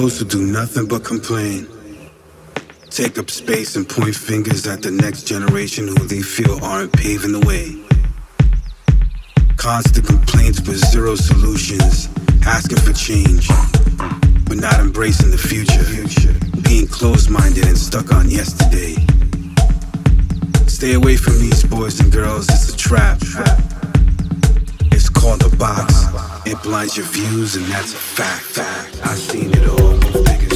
Those who do nothing but complain. Take up space and point fingers at the next generation who they feel aren't paving the way. Constant complaints with zero solutions, asking for change, but not embracing the future. Being closed minded and stuck on yesterday. Stay away from these boys and girls, it's a trap. It's called a box. It blinds your views, and that's a fact. I've seen it all.